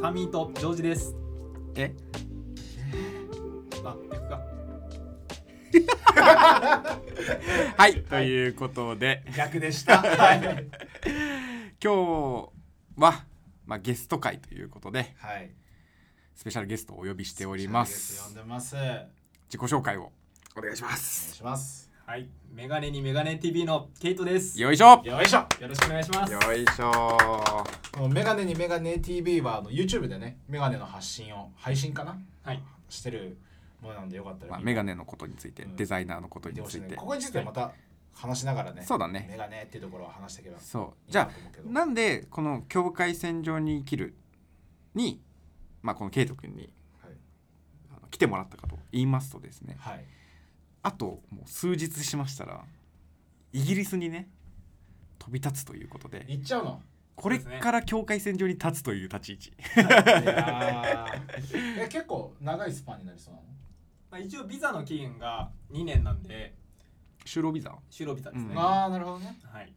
サミーとジョージです。え？あ逆か。はい、ということで。逆でした。はい。今日は、まあ、ゲスト会ということではい。スペシャルゲストをお呼びしておりま呼すんでます。お願自己紹介をお願いしまいすします。はい。メガネにメガネ TV のケイトです。よよいしょ。よいしょ。ろしくお願いします。よいしょメガネにメガネ TV はあの YouTube でね、メガネの発信を配信かな？はいしてるものなんでよかったらまあ、メガネのことについて、うんデザイナーのこと。についてここについてまた話しながらね。そうだねメガネっていうところを話していけばいいそうじゃあなんでこの境界線上に生きるに、まあ、このケイト君にはい。あの来てもらったかと言いますとですねはい。あともう数日しましたらイギリスにね飛び立つということで行っちゃうの？これから境界線上に立つという立ち位置。え結構長いスパンになりそうなの？まあ、一応ビザの期限が2年なんで。就労ビザ？就労ビザですね、うん。ああなるほどね。はい。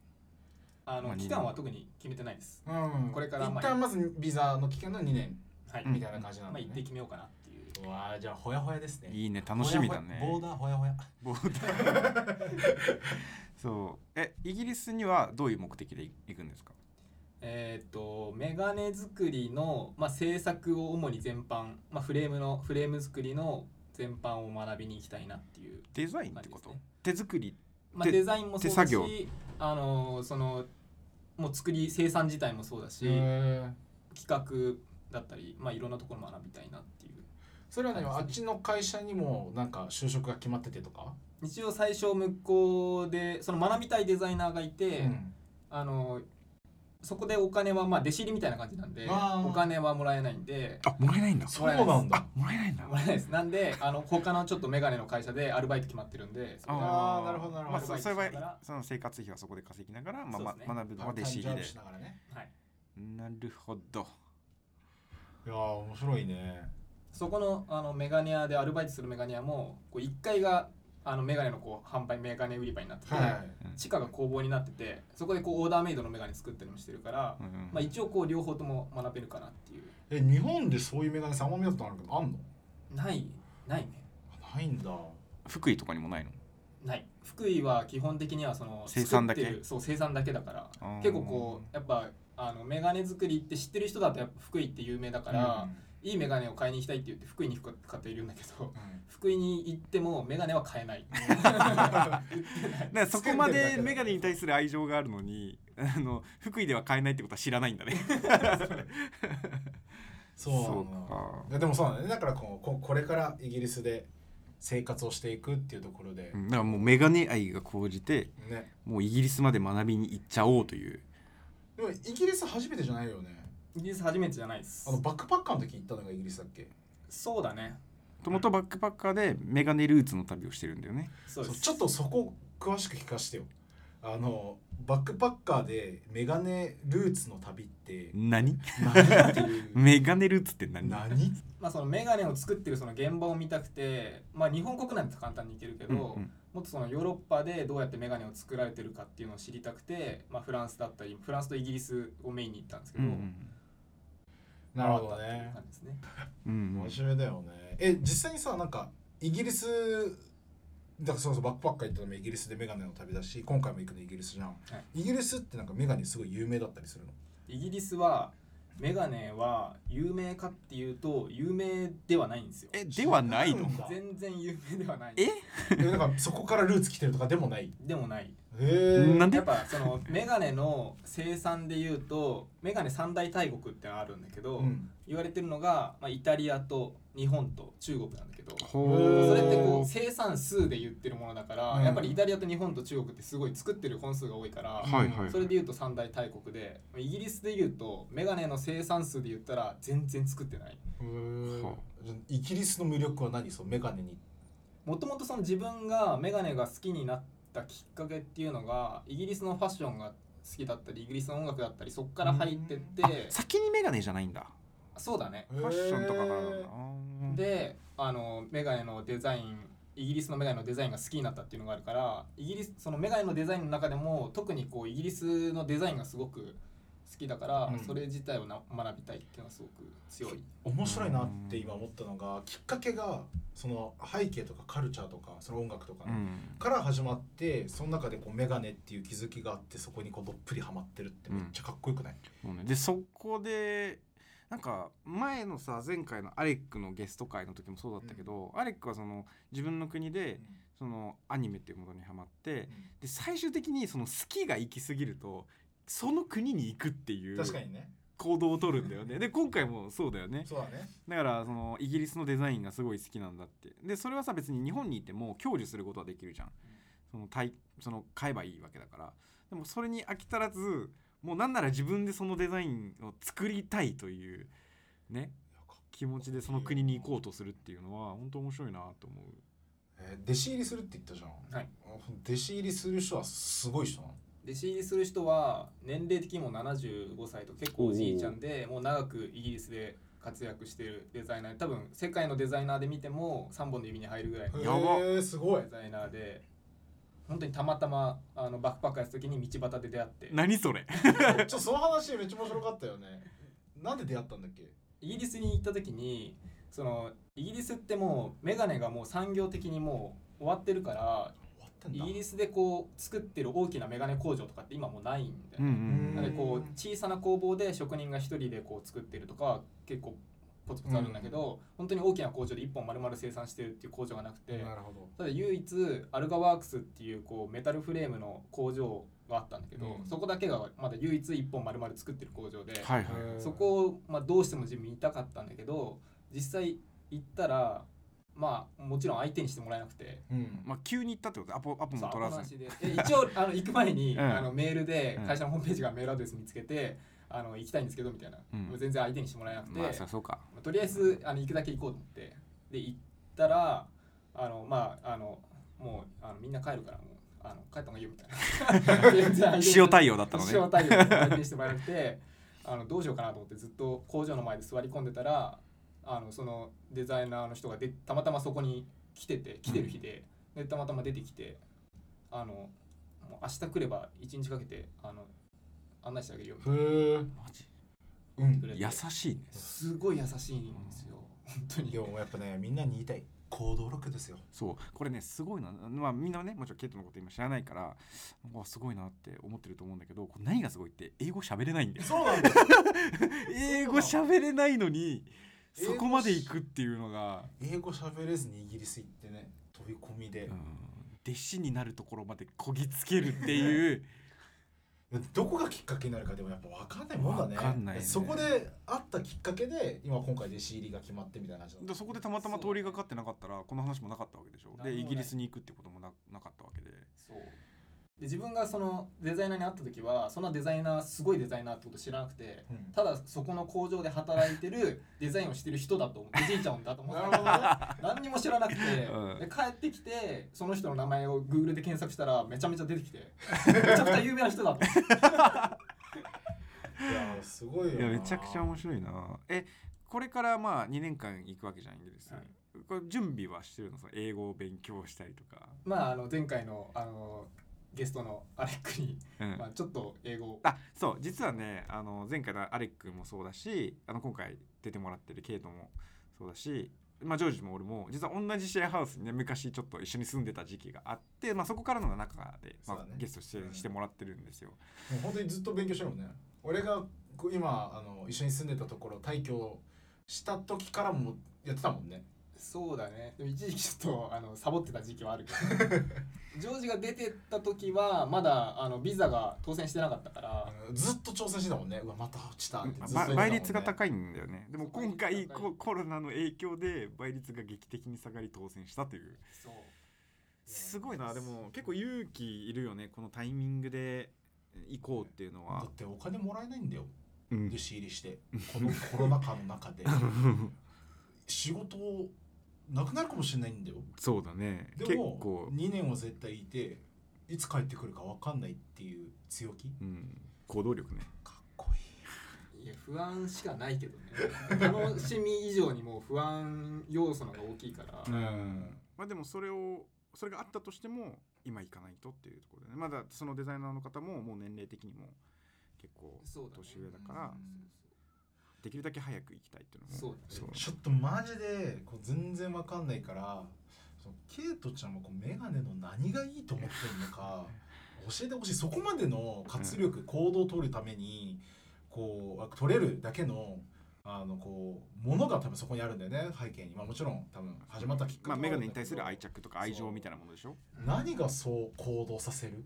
あの、まあ期間は特に決めてないです。うん。これからまあ一旦まずビザの期間の2年はい、うんみたいな感じなんまあ。行って決めようかなっていう。うわーじゃあほやほやですね。いいね楽しみだね。ボーダーほやほや。ボーダー。そう。えイギリスにはどういう目的で行くんですか？えっ、とメガネ作りの、まあ、制作を主に全般、まあ、フレームのフレーム作りの全般を学びに行きたいなっていう、デザインってこと、手作りまあ、手デザインもそうだ手作業？しあのそのもう作り生産自体もそうだし、企画だったり、まあ、いろんなところ学びたいなっていうそれはねはいあっちの会社にもなんか就職が決まっててとか？一応最初向こうでその学びたいデザイナーがいて、うん。あのそこでお金はまあ弟子入りみたいな感じなんでお金はもらえないんで。あもらえないんだ。そうなんだ。あ。もらえないんだ。もらえないです。なんであの他のちょっとメガネの会社でアルバイト決まってるんであーなるほどなるほど。まあ、そその生活費はそこで稼ぎながら、まあ学ぶのは弟子入りで。ながらね。はい、なるほど。いやー面白いね。そこのあのメガネ屋でアルバイトするメガネ屋もこう1階があのメガネのこう販売メガネ売り場になってて、はい。地下が工房になっててそこでこうオーダーメイドのメガネ作ったりもしてるから、うんうん。まあ、一応こう両方とも学べるかなっていう。え日本でそういうメガネさんま見たことあるけどあんの？ないないね。ないんだ。福井とかにもないの？ない。福井は基本的にはその生産だけ？そう生産だけだから。結構こうやっぱあのメガネ作りって知ってる人だとやっぱ福井って有名だから、いいメガネを買いに行きたいって言って福井に行く方いるんだけどうん。福井に行ってもメガネは買えない。そこまでメガネに対する愛情があるのに あの福井では買えないってことは知らないんだね。そうか。でもそうだね。だからこうここれからイギリスで生活をしていくっていうところで。う、んだからもうメガネ愛が高じてね。もうイギリスまで学びに行っちゃおうという。でもイギリス初めてじゃないよねイギリス初めてじゃないです。あのバックパッカーの時行ったのがイギリスだっけ？そうだね。もともとバックパッカーでメガネルーツの旅をしてるんだよね。そうですそうちょっとそこ詳しく聞かせてよ。あのバックパッカーでメガネルーツの旅って何？何っていう？メガネルーツって何？何？まあそのメガネを作ってるその現場を見たくてまあ日本国内だと簡単に行けるけど、うんうん。もっとそのヨーロッパでどうやってメガネを作られてるかっていうのを知りたくて、まあ、フランスだったりフランスとイギリスをメインに行ったんですけど、うんうんなるほどね。感じですねうんうん。面白いだよね。え実際にさなんかイギリスだからそうそうバックパッカー行ったのもイギリスでメガネの旅だし今回も行くのイギリスじゃん、イギリスってなんかメガネすごい有名だったりするの？イギリスはメガネは有名かっていうと有名ではないんですよ。えではないの？全然有名ではない。え？えなんかそこからルーツ来てるとかでもない？でもないへえなんで？やっぱそのメガネの生産でいうとメガネ三大大国ってのあるんだけど、うん。言われてるのが、まあ、イタリアと日本と中国なんだけど。それってこう生産数で言ってるものだから、うん。やっぱりイタリアと日本と中国ってすごい作ってる本数が多いから、はいはいそれで言うと三大大国でイギリスで言うとメガネの生産数で言ったら全然作ってない。イギリスの魅力は何？そうメガネに。もともとその自分がメガネが好きになったきっかけっていうのがイギリスのファッションが好きだったりイギリスの音楽だったりそこから入ってって、あ先にメガネじゃないんだ。そうだね。ファッションとかからであのメガネのデザインイギリスのメガネのデザインが好きになったっていうのがあるからイギリスそのメガネのデザインの中でも特にこうイギリスのデザインがすごく好きだから、うん。それ自体をな学びたいっていうのがすごく強い。面白いなって今思ったのがきっかけがその背景とかカルチャーとかその音楽とかね、うん。から始まってその中でこうメガネっていう気づきがあってそこにこうどっぷりハマってるってめっちゃかっこよくない、そうね。でそこでなんか前のさ前回のアレックのゲスト会の時もそうだったけど、アレックはその自分の国でそのアニメっていうものにハマってで最終的にその好きが行き過ぎるとその国に行くっていう確かにね。行動を取るんだよね。で今回もそうだよね。そうだね。だからそのイギリスのデザインがすごい好きなんだって。でそれはさ別に日本にいても享受することはできるじゃん。その対その買えばいいわけだから。でもそれに飽き足らずもうなんなら自分でそのデザインを作りたいというね気持ちでその国に行こうとするっていうのは本当面白いなと思う。えー弟子入りするって言ったじゃん、はい。弟子入りする人はすごい人なの？弟子入りする人は年齢的にも75歳と結構おじいちゃんでもう長くイギリスで活躍してるデザイナー。多分世界のデザイナーで見ても3本の指に入るぐらいのやばへえすごい。デザイナーで本当にたまたまあのバックパックやった時に道端で出会って。何それ。ちょっとその話めっちゃ面白かったよね。なんで出会ったんだっけ？イギリスに行った時にそのイギリスってもうメガネがもう産業的にもう終わってるからイギリスでこう作ってる大きなメガネ工場とかって今もうないんだよね、んなのでこう小さな工房で職人が一人でこう作ってるとかは結構ポツポツあるんだけど、本当に大きな工場で一本丸々生産してるっていう工場がなくてなるほど。ただ唯一アルガワークスっていうこうメタルフレームの工場があったんだけど、うん。そこだけがまだ唯一一本丸々作ってる工場で、はいはい。そこをまあどうしても自分見たかったんだけど実際行ったらまあもちろん相手にしてもらえなくて。うん。まあ急に行ったってこと？アポアポも取らずに。で。え一応あの行く前に、うん。あのメールでうん。会社のホームページがメールアドレス見つけて、あの行きたいんですけどみたいな、うん。もう全然相手にしてもらえなくて、まあそうか。まあとりあえずあの行くだけ行こうと思って。で行ったらあのまああのもうあのみんな帰るからもうあの帰った方がいいよみたいな。塩対応だったのね。塩対応で相手にしてもらえなくてあのどうしようかなと思ってずっと工場の前で座り込んでたらあのそのデザイナーの人がでたまたまそこに来てて来てる日で,、でたまたま出てきてあのもう明日来れば一日かけてあの案内してあげるよみたいなへえマジ？うん優しいね。すごい優しいんですよ。本当に。いやもうやっぱねみんなに言いたい。行動力ですよ。そう。これねすごいな。まあみんなねもちろんケイトのこと今知らないからわすごいなって思ってると思うんだけどこれ何がすごいって英語喋れないんだよ。そうなんだ。よ 英語喋れないのにそこまで行くっていうのが、英語喋れずにイギリス行ってね飛び込みで、うん、弟子になるところまでこぎつけるっていう。どこがきっかけになるかでもやっぱ分かんないもんだね。分かんないね。そこで会ったきっかけで今今回弟子入りが決まってみたいな話でそこでたまたま通りがかってなかったらこの話もなかったわけでしょ。でイギリスに行くってこともななかったわけで。そうで自分がそのデザイナーに会った時はそんなデザイナーすごいデザイナーってこと知らなくてうん。ただそこの工場で働いてる デザインをしてる人だと思っておじいちゃんだと思って 何にも知らなくて、うん。で帰ってきてその人の名前を Google で検索したらめちゃめちゃ出てきて。めちゃくちゃ有名な人だと思っていやすごいよな。いやめちゃくちゃ面白いな。えこれからまあ2年間行くわけじゃんイギリス、はい。これ準備はしてるの？その英語を勉強したりとか、まああの前回のあのゲストのアレックに、うん。まあ、ちょっと英語を。あそう実はねあの前回のアレックもそうだしあの今回出てもらってるケイトもそうだし、まあ、ジョージも俺も実は同じシェアハウスにね昔ちょっと一緒に住んでた時期があって、まあ、そこからの中で、まあね。ゲスト出演してもらってるんですよ。もう本当にずっと勉強してるもんね。俺が今あの一緒に住んでたところ退去した時からもやってたもんねそうだね。でも一時期ちょっとあのサボってた時期はあるけど。ジョージが出てった時はまだあのビザが当選してなかったから。ずっと挑戦してたもんね。うわまた落ちたってね。倍率が高いんだよね。でも今回ココロナの影響で倍率が劇的に下がり当選したという。そう。すごいな。でも結構勇気いるよねこのタイミングで行こうっていうのは。だっ、てお金もらえないんだよ。うん。弟子入りして。このコロナ禍の中で。仕事なくなるかもしれないんだよ。そうだね。でも結構、2年は絶対いていつ帰ってくるか分かんないっていう強気？うん、行動力ね。かっこいい。いや不安しかないけどね。楽しみ以上にもう不安要素の方が大きいから、うん。まあでもそれをそれがあったとしても今行かないとっていうところでね。まだそのデザイナーの方ももう年齢的にも結構年上だから。うんできるだけ早く行きたいっていうのも。そうだね。ちょっとマジでこう全然わかんないからそのケイトちゃんはこうメガネの何がいいと思ってるのか 教えてほしい。そこまでの活力、行動を取るためにこう取れるだけのあのこうものが多分そこにあるんだよね背景に、まあ、もちろん多分始まったきっかけまあ、メガネに対する愛着とか愛情みたいなものでしょ？何がそう行動させる、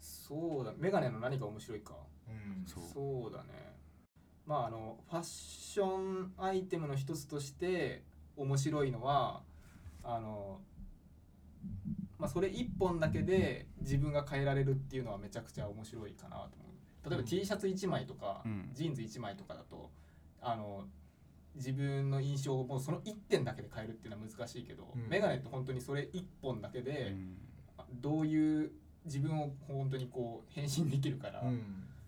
そうだ。メガネの何が面白いか。うん。そう。そうだねまああのファッションアイテムの一つとして面白いのはあのまあそれ一本だけで自分が変えられるっていうのはめちゃくちゃ面白いかなと思う。例えばうん。T シャツ1枚とか、うん。ジーンズ1枚とかだとあの自分の印象をもうその1点だけで変えるっていうのは難しいけど、うん。メガネって本当にそれ1本だけうで、んどういう自分を本当にこう変身できるから、うん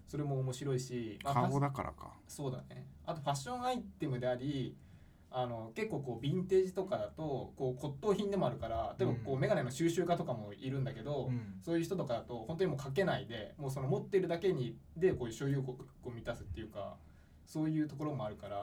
それも面白いし、まあ顔だからか。そうだね。あとファッションアイテムでありあの結構こうヴィンテージとかだとこう骨董品でもあるから例えばこううん。メガネの収集家とかもいるんだけど、うん。そういう人とかだと本当にもうかけないでもうその持ってるだけにでこういう所有国を満たすっていうかそういうところもあるから、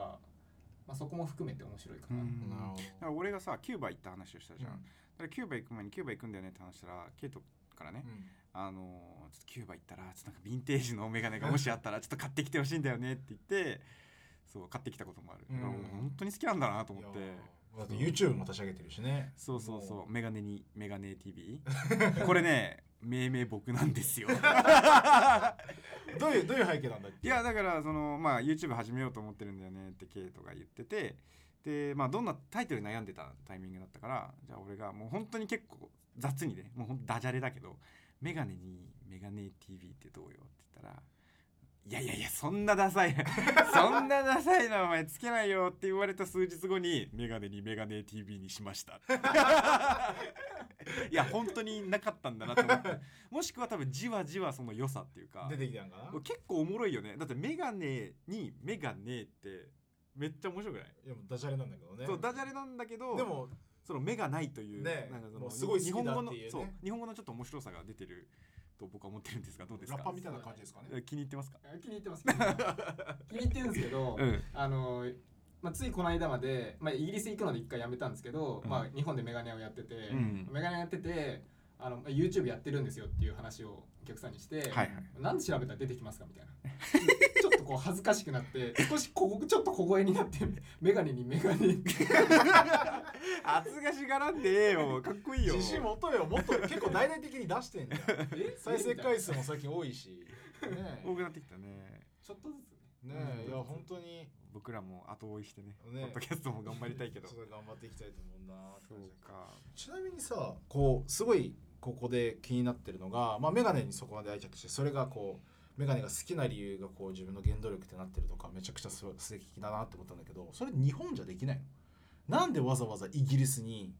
まあ、そこも含めて面白いかな。うん。だから俺がさキューバ行った話をしたじゃん、うん。だからキューバ行く前にキューバ行くんだよねって話したらケイトからね、うんあのーちょっとキューバ行ったらちょっとなんかヴィンテージのメガネがもしあったらちょっと買ってきてほしいんだよねって言ってそう買ってきたこともある、うん。本当に好きなんだなと思って。YouTube も立ち上げてるしね。そうそうそもう。メガネにメガネ TV これね命名僕なんですよ。う どういうどういう背景なんだっけ？いやだからそのまあ YouTube 始めようと思ってるんだよねってケイトが言っててでまあどんなタイトルに悩んでたタイミングだったからじゃあ俺がもう本当に結構雑にねもうほんとダジャレだけどメガネにメガネ TV ってどうよって言ったらいやいやいやそんなダサい そんなダサいなお前つけないよって言われた数日後にメガネにメガネ TV にしました。いや本当になかったんだなと思って。もしくは多分じわじわその良さっていうか出てきたんかな？結構おもろいよね。だってメガネにメガネってめっちゃ面白くない、いやもうダジャレなんだけどね。そうダジャレなんだけどでもその目がないという、ね。なんかそのすごい日本語のそう日本語のちょっと面白さが出てると僕は思ってるんですがどうですか？ラッパーみたいな感じですかね。え気に入ってますか？気に入ってます気に入ってます。気に入ってるんですけど、うん。あのまあ、ついこの間まで、まあ、イギリス行くので一回やめたんですけど、うん。まあ、日本でメガネをやってて、うん。メガネやっててあのまあ YouTube やってるんですよっていう話をお客さんにして、はいはいなんで調べたら出てきますか？みたいな。ちょっとこう恥ずかしくなって少しここちょっと小声になって メガネにメガネ。厚がしがらんでええよかっこいいよ。自信持とよ。もっと結構大々的に出してんじゃんえ？再生回数も最近多いし。ね多くなってきたね。ちょっとずつね。えねえいや本当に。僕らも後追いしてねねポッドキャストも頑張りたいけど。ちょっと頑張っていきたいと思うなってそう感じだか。ちなみにさこうすごいここで気になってるのが、まあ、メガネにそこまで愛着してそれがこうメガネが好きな理由がこう自分の原動力ってなってるとかめちゃくちゃ素敵だなって思ったんだけどそれ日本じゃできないのなんでわざわざイギリスに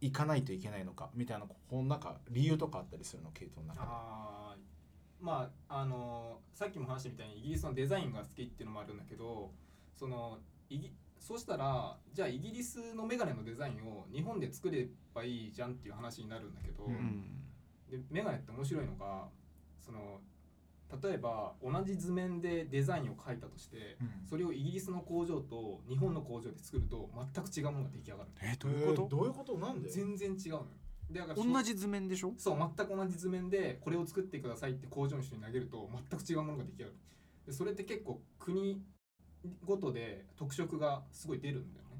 行かないといけないのかみたいなここのなんか理由とかあったりするのケイトの中で。あまああのさっきも話したみたいにイギリスのデザインが好きっていうのもあるんだけどそのイギそうしたらじゃあイギリスのメガネのデザインを日本で作ればいいじゃんっていう話になるんだけど、ううん。んでメガネって面白いのがその例えば同じ図面でデザインを描いたとして、うん。それをイギリスの工場と日本の工場で作ると全く違うものが出来上がるえどういうこと？えーどういうこと？なんで？全然違うのよ。でだから同じ図面でしょ？そう全く同じ図面でこれを作ってくださいって工場の人に投げると全く違うものが出来上がる。でそれって結構国ごとで特色がすごい出るんだよね。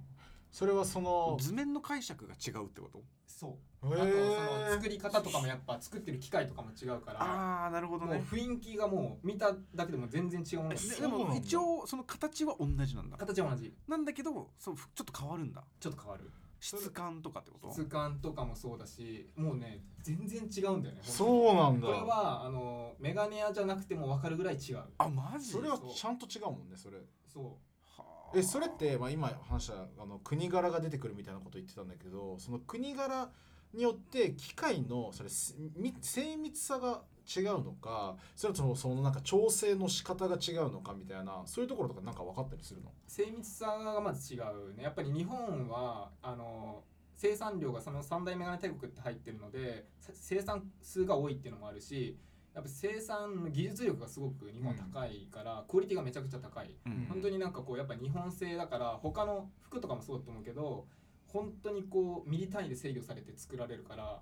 それはその図面の解釈が違うってこと？そう。へあとそーの作り方とかもやっぱ作ってる機械とかも違うからああなるほどもうね雰囲気がもう見ただけでも全然違うものででも一応その形は同じなんだ。形は同じ。なんだけどそうふちょっと変わるんだ。ちょっと変わる。質感とかってこと？質感とかもそうだしもうね全然違うんだよね。そうなんだ。これはあのメガネ屋じゃなくても分かるぐらい違う。あマジ？それはちゃんと違うもんねそれそはあえそれって、まあ、今話したあの国柄が出てくるみたいなこと言ってたんだけどその国柄によって機械のそれ精密さが違うのかそれともそのなんか調整の仕方が違うのかみたいなそういうところとかなんか分かったりするの？う精密さがまず違うね。やっぱり日本はあの生産量がその三大メガネ大国って入ってるのでさ生産数が多いっていうのもあるしやっぱ生産の技術力がすごく日本高いから、クオリティがめちゃくちゃ高い、うん。本当になんかこうやっぱ日本製だから他の服とかもそうだと思うけど本当にこうミリ単位で制御されて作られるから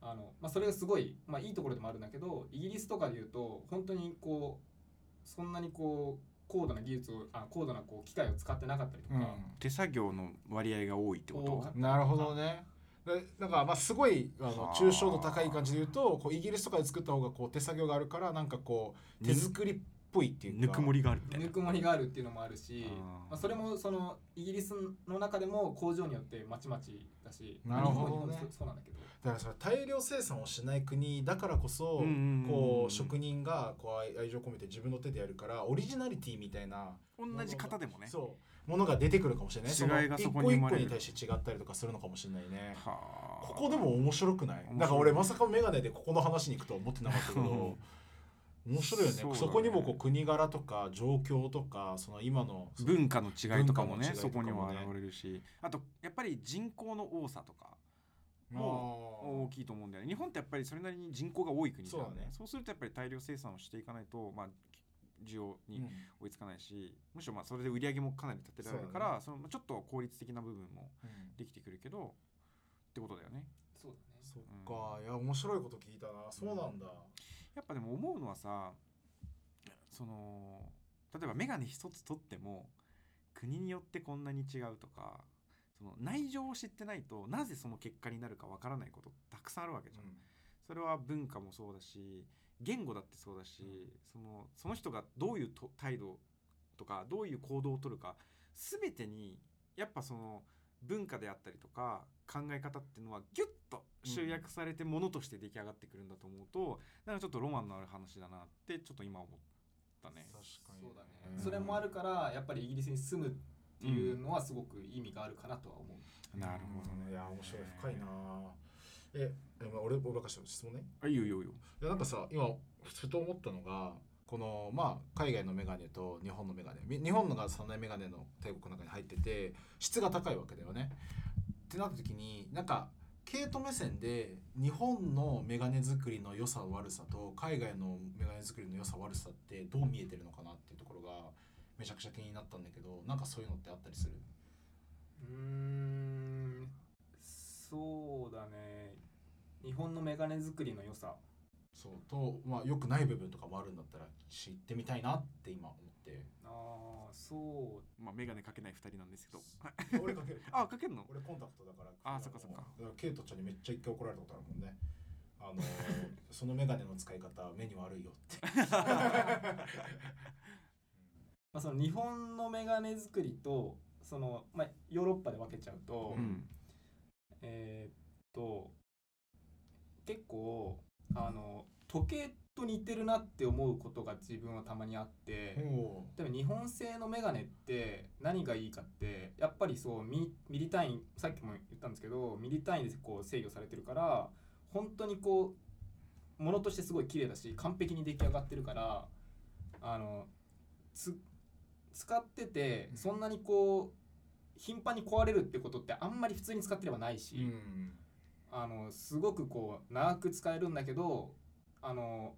あの、まあ、それがすごい、まあ、いいところでもあるんだけどイギリスとかでいうと本当にこうそんなにこう高度な技術をあ高度なこう機械を使ってなかったりとか、手作業の割合が多いってことなるほどねでなんかまあすごいあのはあ。抽象度高い感じで言うとこうイギリスとかで作った方がこう手作業があるからなんかこう手作りっぽいっていうか。ぬくもりがあるみたいな。ぬくもりがあるっていうのもあるしまあ、それもそのイギリスの中でも工場によってまちまちだしなるほどね。そうそうなんだけど。だからそれ大量生産をしない国だからこそ、うんうんうんこう職人がこう愛愛情込めて自分の手でやるからオリジナリティみたいな同じ型でもね。そうものが出てくるかもしれない。違いがそこの一個一個に生まれるに対して違ったりとかするのかもしれないね。はあ。ここでも面白くない？だから俺まさかメガネでここの話に行くとは思ってなかったけど 面白いよね。そうだね。そこにもこう国柄とか状況とかその今の文化の違いとかもね文化の違いとそこにも現れるし。あとやっぱり人口の多さとかも大きいと思うんだよね。日本ってやっぱりそれなりに人口が多い国じゃんそうだね。そうするとやっぱり大量生産をしていかないと、まあ、需要にうん。追いつかないし、むしろまあそれで売り上げもかなり立てられるからそ、のちょっと効率的な部分もうん。できてくるけどってことだよね。そうだね。そっか。いや面白いこと聞いたな。そうなんだやっぱでも思うのはさその例えば眼鏡一つ取っても国によってこんなに違うとかその内情を知ってないとなぜその結果になるかわからないことたくさんあるわけじゃん。それは文化もそうだし言語だってそうだし、そのその人がどういうと態度とかどういう行動をとるか全てにやっぱその文化であったりとか考え方っていうのはギュッと集約されてものとして出来上がってくるんだと思うと、なんかちょっとロマンのある話だなってちょっと今思ったね。確かにそうだね。それもあるからやっぱりイギリスに住むっていうのはすごく意味があるかなとは思う、なるほどね。いや面白い。深いな。ええまあ俺俺ばっかり質問ね。あいいよいいよいいよ。いやなんかさ今ふと思ったのがこのまあ海外のメガネと日本のメガネ。日本のが三大メガネの帝国の中に入ってて質が高いわけだよね。ってなった時になんかケイト目線で日本のメガネ作りの良さ悪さと海外のメガネ作りの良さ悪さってどう見えてるのかなっていうところがめちゃくちゃ気になったんだけどなんかそういうのってあったりする？うん。そうだね。日本のメガネ作りの良さ。そうとまあ良くない部分とかもあるんだったら知ってみたいなって今思ってああそうまあ眼鏡かけない二人なんですけど。俺かける あかけんの？俺コンタクトだからあそっかそっかだからケイトちゃんにめっちゃ一回怒られたことあるもんねあのー そのメガネの使い方目に悪いよってまあ、その日本のメガネ作りとその、まあ、ヨーロッパで分けちゃうと、うん。えーっと結構あの時計と似てるなって思うことが自分はたまにあって、おでも日本製のメガネって何がいいかってやっぱりそうミミリ単位さっきも言ったんですけどミリ単位でこう制御されてるから本当にこうものとしてすごい綺麗だし完璧に出来上がってるからあのつ使っててうん。そんなにこう頻繁に壊れるってことってあんまり普通に使ってればないし、うんあのすごくこう長く使えるんだけどあの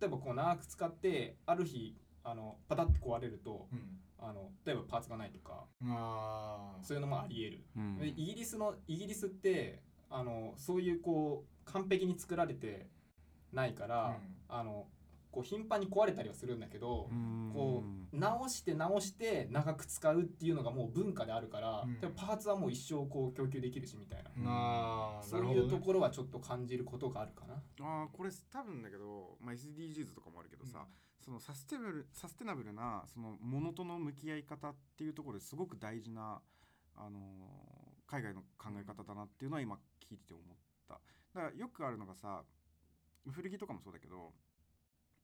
例えばこう長く使ってある日あのパタッと壊れるとうん。あの例えばパーツがないとかそういうのもあり得る、うん。でイギリスのイギリスってあのそういうこう完璧に作られてないから、うん。あのこう頻繁に壊れたりはするんだけど、うん。こう直して直して長く使うっていうのがもう文化であるから、うん。パーツはもう一生こう供給できるしみたいな、あーそういうところはちょっと感じることがあるかな。あーこれ多分だけど、まあ、SDGs とかもあるけどさ、そのサステナブルサステナブルなそのものとの向き合い方っていうところですごく大事な、あのー海外の考え方だなっていうのは今聞いてて思った。だからよくあるのがさ古着とかもそうだけど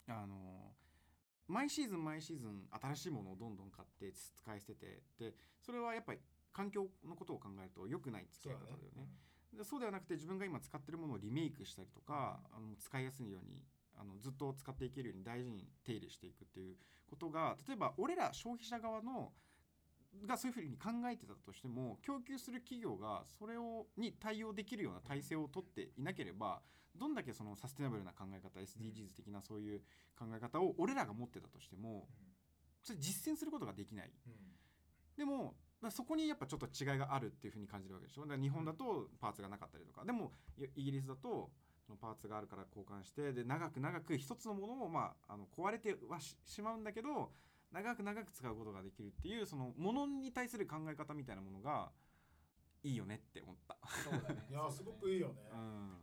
あのー毎シーズン毎シーズン新しいものをどんどん買って使い捨ててでそれはやっぱり環境のことを考えると良くない付き合い方だよね。でそうではなくて自分が今使ってるものをリメイクしたりとか、あの使いやすいようにあのずっと使っていけるように大事に手入れしていくっていうことが例えば俺ら消費者側のがそういうふうに考えてたとしても供給する企業がそれをに対応できるような体制を取っていなければどんだけそのサステナブルな考え方 SDGs 的なそういう考え方を俺らが持ってたとしてもそれ実践することができない。うん。でもそこにやっぱちょっと違いがあるっていうふうに感じるわけでしょ。だから日本だとパーツがなかったりとか。でもいイギリスだとパーツがあるから交換してで長く長く一つのものを、まあ、あの壊れてはししまうんだけど長く長く使うことができるっていうそのものに対する考え方みたいなものがいいよねって思った。そうだね。いやーすごくいいよね。う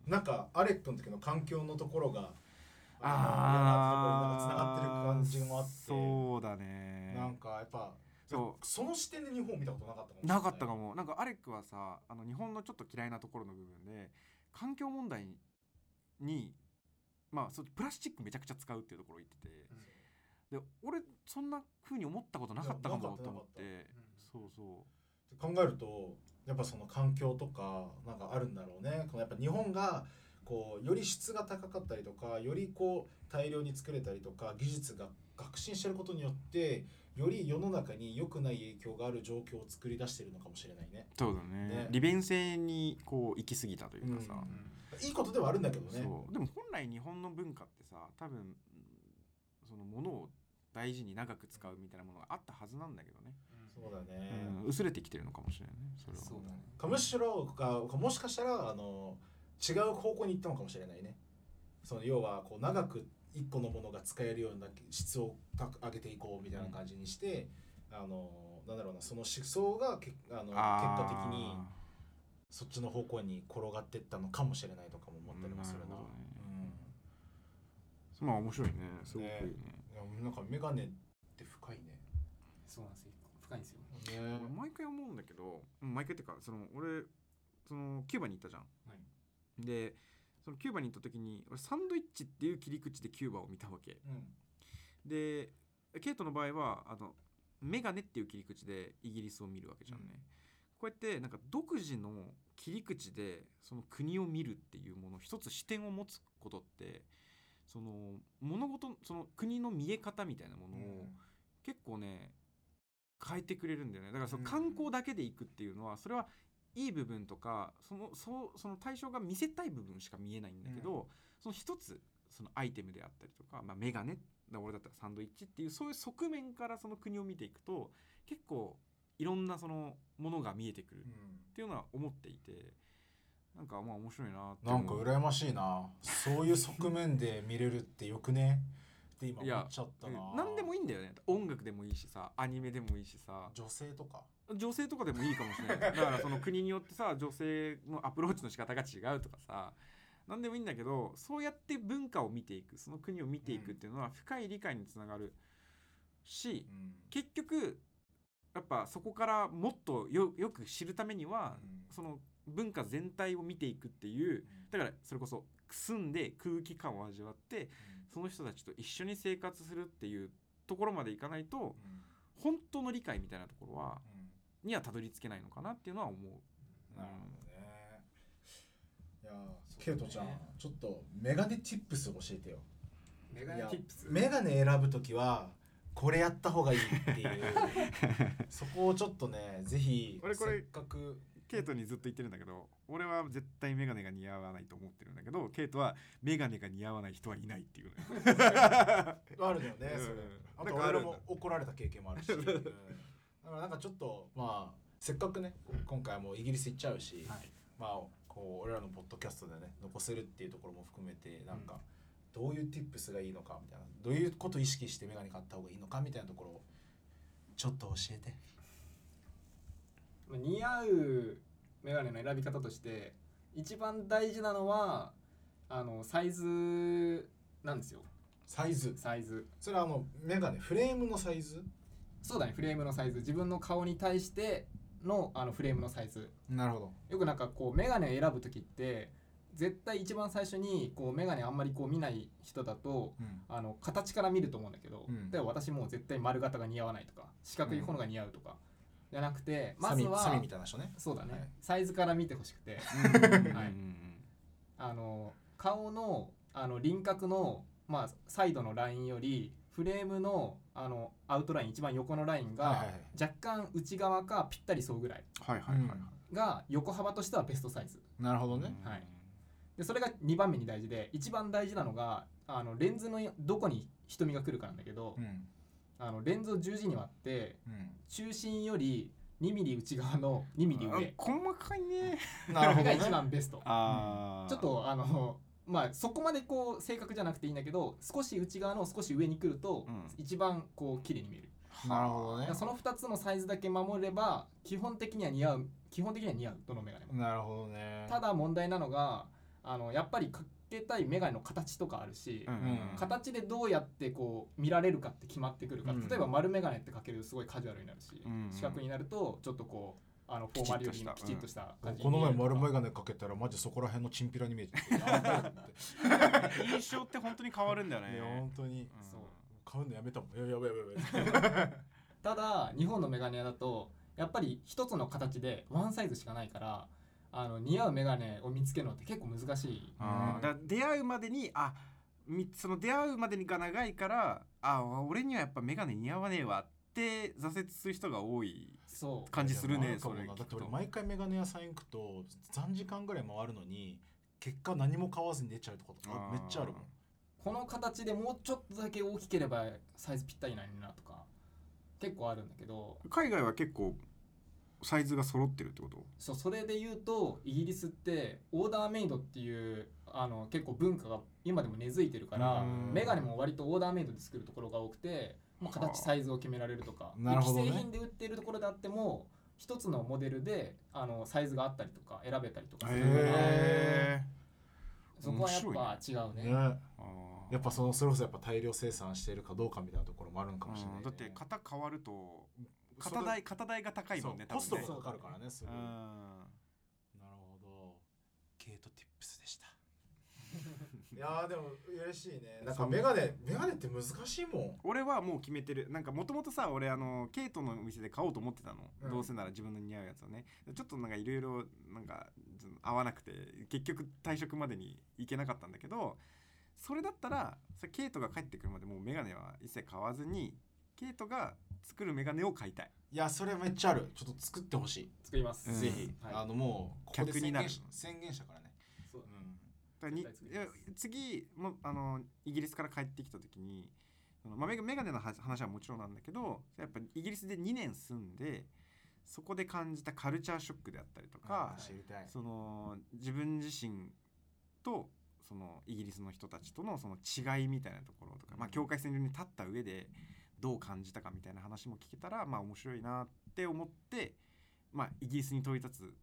ん。なんかアレックの時の環境のところがあつながってる感じもあって。そうだね。なんかやっぱそう。その視点で日本を見たことなかったかもなかったかも。なんかアレックはさあの日本のちょっと嫌いなところの部分で環境問題にまあそうプラスチックめちゃくちゃ使うっていうところを言ってて、で俺そんな風に思ったことなかったかもと思って。そうそ考えるとやっぱその環境とかなんかあるんだろうね。このやっぱ日本がこうより質が高かったりとかよりこう大量に作れたりとか技術が革新してることによってより世の中に良くない影響がある状況を作り出してるのかもしれないね。うそうだね。ね。利便性にこう行き過ぎたというかさ、うん。うんいいことではあるんだけどね。そう。でも本来日本の文化ってさ多分うんそのものを大事に長く使うみたいなものがあったはずなんだけどね、そうだうね。ん、薄れてきてるのかもしれないねそれは。そうだね。かむしろかもしかしたらあの違う方向に行ったのかもしれないね。その要はこう長く一個のものが使えるような質を高上げていこうみたいな感じにして、あのなんだろうなその思想がけあの結果的にそっちの方向に転がっていったのかもしれないとかも思ったりもするな。ねうんまあ面白いね。すごくいいね。いやなんかメガネって深いね。そうなんですよ。深いんですよ。ね。俺毎回思うんだけどうん毎回っていうかその俺そのキューバに行ったじゃん。はい。でそのキューバに行った時に俺サンドイッチっていう切り口でキューバを見たわけ。うん。でケイトの場合はあのメガネっていう切り口でイギリスを見るわけじゃんね、うん。こうやってなんか独自の切り口でその国を見るっていうもの一つ視点を持つことってその物事その国の見え方みたいなものを結構ね変えてくれるんだよね。だからそのうん。観光だけで行くっていうのはそれはいい部分とかそのそうその対象が見せたい部分しか見えないんだけど、その一つそのアイテムであったりとか、まあ、メガネだ俺だったらサンドイッチっていうそういう側面からその国を見ていくと結構いろんなそのものが見えてくるっうんていうのは思っていてなんかまあ面白いなってなんか羨ましいな。そういう側面で見れるってよくね？って今思っちゃったな。何でもいいんだよね。音楽でもいいしさアニメでもいいしさ。女性とか？女性とかでもいいかもしれない。だからその国によってさ女性のアプローチの仕方が違うとかさ何でもいいんだけどそうやって文化を見ていくその国を見ていくっていうのは深い理解につながるし、うん。結局やっぱそこからもっとよよく知るためには、うん。その文化全体を見ていくっていうだからそれこそ住んで空気感を味わってその人たちと一緒に生活するっていうところまでいかないとうん。本当の理解みたいなところはうん。にはたどり着けないのかなっていうのは思う。なるほどね。いやケイトちゃんちょっとメガネティップス教えてよ。メガネティップス？メガネ選ぶ時はこれやった方がいいっていう。そこをちょっとねぜひ俺これせっかくケイトにずっと言ってるんだけど俺は絶対メガネが似合わないと思ってるんだけどケイトはメガネが似合わない人はいないっていうのよ。あるのよね、うん。それ。あと俺も怒られた経験もあるし、うん。だからなんかちょっとまあせっかくね今回はもうイギリス行っちゃうし、はい。まあこう俺らのポッドキャストでね残せるっていうところも含めてなんかどういう tips がいいのかみたいな。どういうことを意識してメガネ買った方がいいのかみたいなところをちょっと教えて。まあ似合うメガネの選び方として一番大事なのはあのサイズなんですよ。サイズ？サイズ。それはあのメガネフレームのサイズ？そうだねフレームのサイズ。自分の顔に対してのあのフレームのサイズ。なるほど。よくなんかこうメガネを選ぶ時って絶対一番最初にこうメガネあんまりこう見ない人だとうん。あの形から見ると思うんだけど、うん。でも私もう絶対丸型が似合わないとか四角い方のが似合うとか、じゃなくてまサずはミサミみたいな人ね。そうだね、はい。サイズから見てほしくて。はいうんあの顔のあの輪郭の、まあ、サイドのラインよりフレームのあのアウトライン一番横のラインが若干内側かぴったり沿うぐらいが横幅としてはベストサイズ。なるほどね。はい。でそれが2番目に大事で一番大事なのがあのレンズのどこに瞳が来るかなんだけど、うんあのレンズを十字に割ってうん中心より2ミリ内側の2ミリ上。あ細かいね。なるほどが一ね番ベスト。あー。ちょっとあのまあそこまでこう正確じゃなくていいんだけど少し内側の少し上に来ると、うん。一番こう綺麗に見える。なるほどね。その2つのサイズだけ守れば基本的には似合う基本的には似合う。どのメガネも。なるほどね。ただ問題なのがあのやっぱりかけたいメガネの形とかあるし、うんうん形でどうやってこう見られるかって決まってくるから、うん。例えば丸メガネってかけるとすごいカジュアルになるし、うん四角になるとちょっとこうあのフォーマルよりもきちっとした感じこの前丸メガガネかけたらマジそこら辺のチンピラに見えてきてやばいって。印象って本当に変わるんだよね。本当に。うん。そう買うのやめたもん。いややばいやばいやばい ただ日本のメガネ屋だとやっぱり一つの形でワンサイズしかないからあの似合うメガネを見つけるのって結構難しいあーだ出会うまでにあみその出会うまでにが長いからあ俺にはやっぱ眼鏡似合わねえわって挫折する人が多いそう。感じするねそれだって俺毎回メガネ屋さん行くと3時間ぐらい回るのに結果何も買わずに出ちゃうとあー。めっちゃあるもん。この形でもうちょっとだけ大きければサイズぴったりなのになとか結構あるんだけど。海外は結構サイズが揃ってるってこと？そうそれで言うとイギリスってオーダーメイドっていうあの結構文化が今でも根付いてるからうん。メガネも割とオーダーメイドで作るところが多くてもうはあ。形サイズを決められるとか既製品で売ってるところであっても一つのモデルであのサイズがあったりとか選べたりとかするからへそこはやっぱ違うね。やっぱそのそれこそやっぱ大量生産しているかどうかみたいなところもあるんかもしれない、ね、うん。だって型変わるとそれ型代型代が高いもんねコストかかるからねすごい。うん。なるほど。ケイトティップスでした。いやーでも嬉しいね。なんかメガネメガネって難しいもん。俺はもう決めてる。なんかもともとさ俺あのケイトのお店で買おうと思ってたの、うん。どうせなら自分の似合うやつをね。ちょっとなんかいろいろなんか合わなくて結局退職までに行けなかったんだけどそれだったらそれケイトが帰ってくるまでもうメガネは一切買わずにケイトが作るメガネを買いたい。いやそれめっちゃある。ちょっと作ってほしい、作ります、うん。ぜひ、はい。あのもうここで客になる。宣言し宣言したからね、そう。うん、だからに。絶対作ります。いや次もあのイギリスから帰ってきた時にその、まあ、メガメガネの話話はもちろんなんだけどやっぱイギリスで2年住んでそこで感じたカルチャーショックであったりとか知りたい。その自分自身とそのイギリスの人たちとのその違いみたいなところとか、まあ、境界線上に立った上でどう感じたかみたいな話も聞けたらまあ面白いなって思って、まあ、イギリスに飛び立つ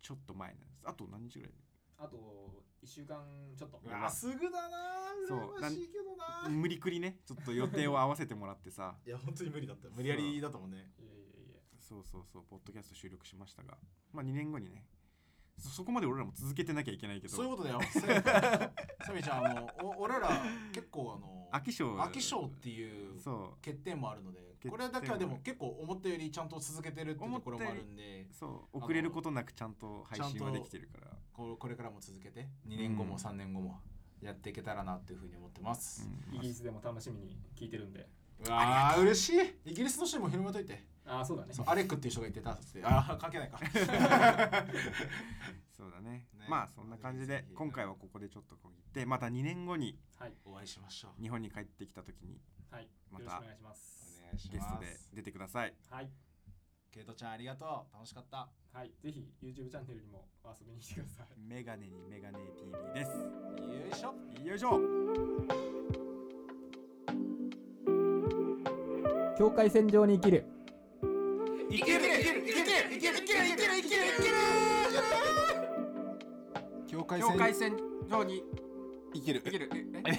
ちょっと前なんです。あと何日ぐらい？あと1週間ちょっと。うわ。すぐだなー。そう。羨ましいけどなー。無理くりね。ちょっと予定を合わせてもらってさ。いや本当に無理だった無理やりだったもんね。いやいやいや。そうそうそう。ポッドキャスト収録しましたが。まあ2年後にねそそこまで俺らも続けてなきゃいけないけど。そういうことだよ。サミ ちゃんあのお俺ら結構あの秋賞飽き性っていうそ欠点もあるのでこれだけはでも結構思ったよりちゃんと続けてるっていうところもあるんでうそう。遅れることなくちゃんと配信はできてるから。こうこれからも続けて2年後もうん。3年後もやっていけたらなっていうふうに思ってます、うん。イギリスでも楽しみに聞いてるんで。うわー嬉しい。イギリスの人にも広めといてああそうだね。そうアレックっていう人が言ってたって。あー関係ないか。そうだね。ね。まあそんな感じで今回はここでちょっとこう言ってまた2年後にはい。お会いしましょう。日本に帰ってきた時にはい。またよろしくお願いします。お願いしゲストで出てください。はい。ケイトちゃんありがとう。楽しかった。はい。ぜひ YouTube チャンネルにも遊びに来てください。メガネにメガネ TV です。よいしょ。よいしょ。境界線上に生きるいけるいけるいけるいけるいけるいけるいけるいける境界線境界線上にいけるいけるええ